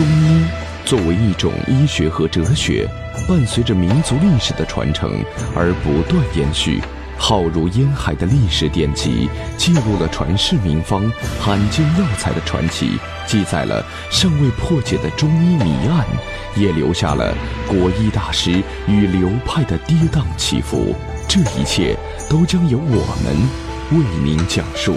中医作为一种医学和哲学，伴随着民族历史的传承而不断延续。浩如烟海的历史典籍，记录了传世名方、罕见药材的传奇，记载了尚未破解的中医谜案，也留下了国医大师与流派的跌宕起伏。这一切都将由我们为您讲述。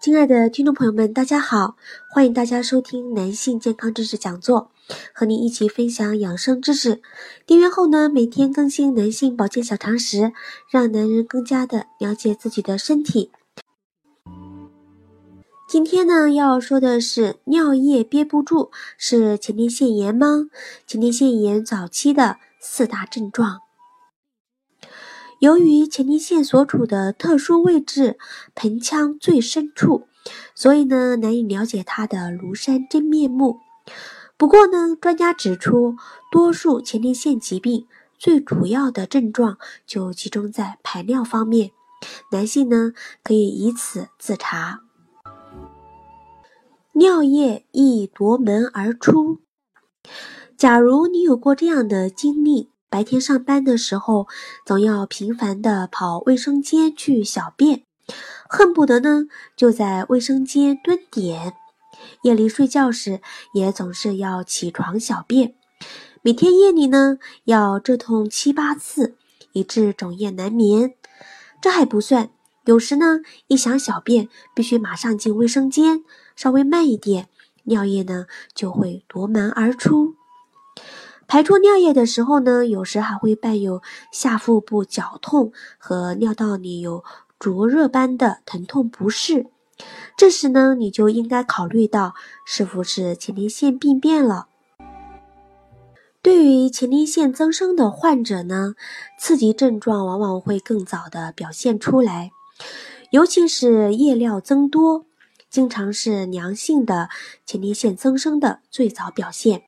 亲爱的听众朋友们，大家好！欢迎大家收听男性健康知识讲座，和您一起分享养生知识。订阅后呢，每天更新男性保健小常识，让男人更加的了解自己的身体。今天呢，要说的是尿液憋不住是前列腺炎吗？前列腺炎早期的四大症状。由于前列腺所处的特殊位置，盆腔最深处，所以呢难以了解它的庐山真面目。不过呢，专家指出，多数前列腺疾病最主要的症状就集中在排尿方面，男性呢可以以此自查。尿液易夺门而出。假如你有过这样的经历。白天上班的时候，总要频繁的跑卫生间去小便，恨不得呢就在卫生间蹲点。夜里睡觉时，也总是要起床小便，每天夜里呢要折腾七八次，以致整夜难眠。这还不算，有时呢一想小便，必须马上进卫生间，稍微慢一点，尿液呢就会夺门而出。排出尿液的时候呢，有时还会伴有下腹部绞痛和尿道里有灼热般的疼痛不适。这时呢，你就应该考虑到是否是前列腺病变了。对于前列腺增生的患者呢，刺激症状往往会更早的表现出来，尤其是夜尿增多，经常是良性的前列腺增生的最早表现。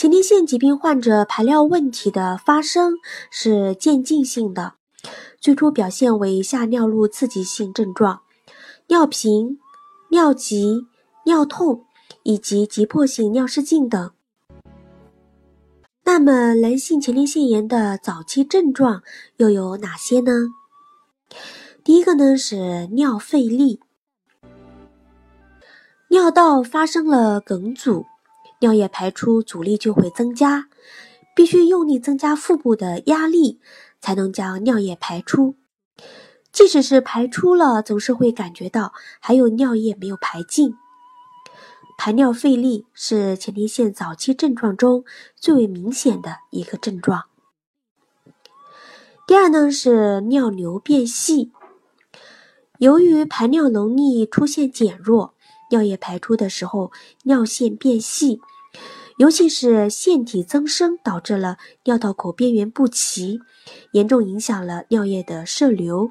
前列腺疾病患者排尿问题的发生是渐进性的，最初表现为下尿路刺激性症状，尿频、尿急、尿痛以及急迫性尿失禁等。那么，男性前列腺炎的早期症状又有哪些呢？第一个呢是尿费力，尿道发生了梗阻。尿液排出阻力就会增加，必须用力增加腹部的压力，才能将尿液排出。即使是排出了，总是会感觉到还有尿液没有排尽。排尿费力是前列腺早期症状中最为明显的一个症状。第二呢是尿流变细，由于排尿能力出现减弱。尿液排出的时候，尿线变细，尤其是腺体增生，导致了尿道口边缘不齐，严重影响了尿液的射流，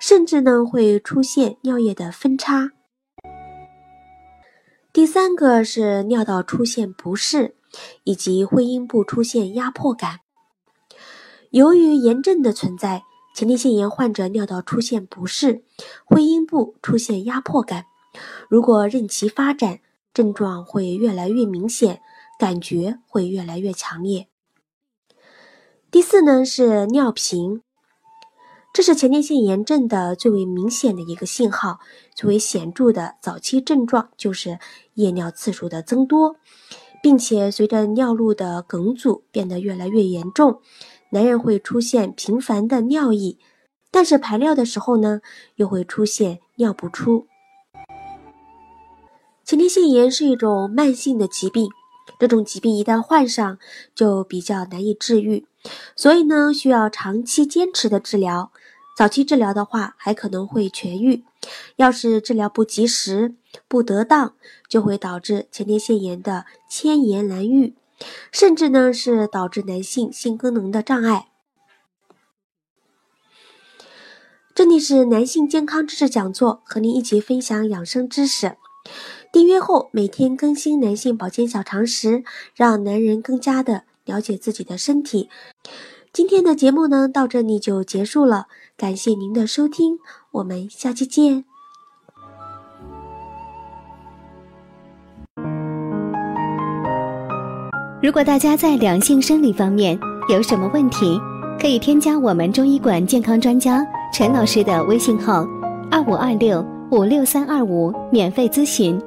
甚至呢会出现尿液的分叉。第三个是尿道出现不适，以及会阴部出现压迫感。由于炎症的存在，前列腺炎患者尿道出现不适，会阴部出现压迫感。如果任其发展，症状会越来越明显，感觉会越来越强烈。第四呢是尿频，这是前列腺炎症的最为明显的一个信号，最为显著的早期症状就是夜尿次数的增多，并且随着尿路的梗阻变得越来越严重，男人会出现频繁的尿意，但是排尿的时候呢，又会出现尿不出。前列腺炎是一种慢性的疾病，这种疾病一旦患上，就比较难以治愈，所以呢，需要长期坚持的治疗。早期治疗的话，还可能会痊愈；要是治疗不及时、不得当，就会导致前列腺炎的迁延难愈，甚至呢是导致男性性功能的障碍。这里是男性健康知识讲座，和您一起分享养生知识。订阅后每天更新男性保健小常识，让男人更加的了解自己的身体。今天的节目呢，到这里就结束了，感谢您的收听，我们下期见。如果大家在两性生理方面有什么问题，可以添加我们中医馆健康专家陈老师的微信号：二五二六五六三二五，免费咨询。